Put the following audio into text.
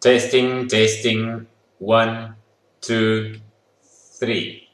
Testing, testing, one, two, three.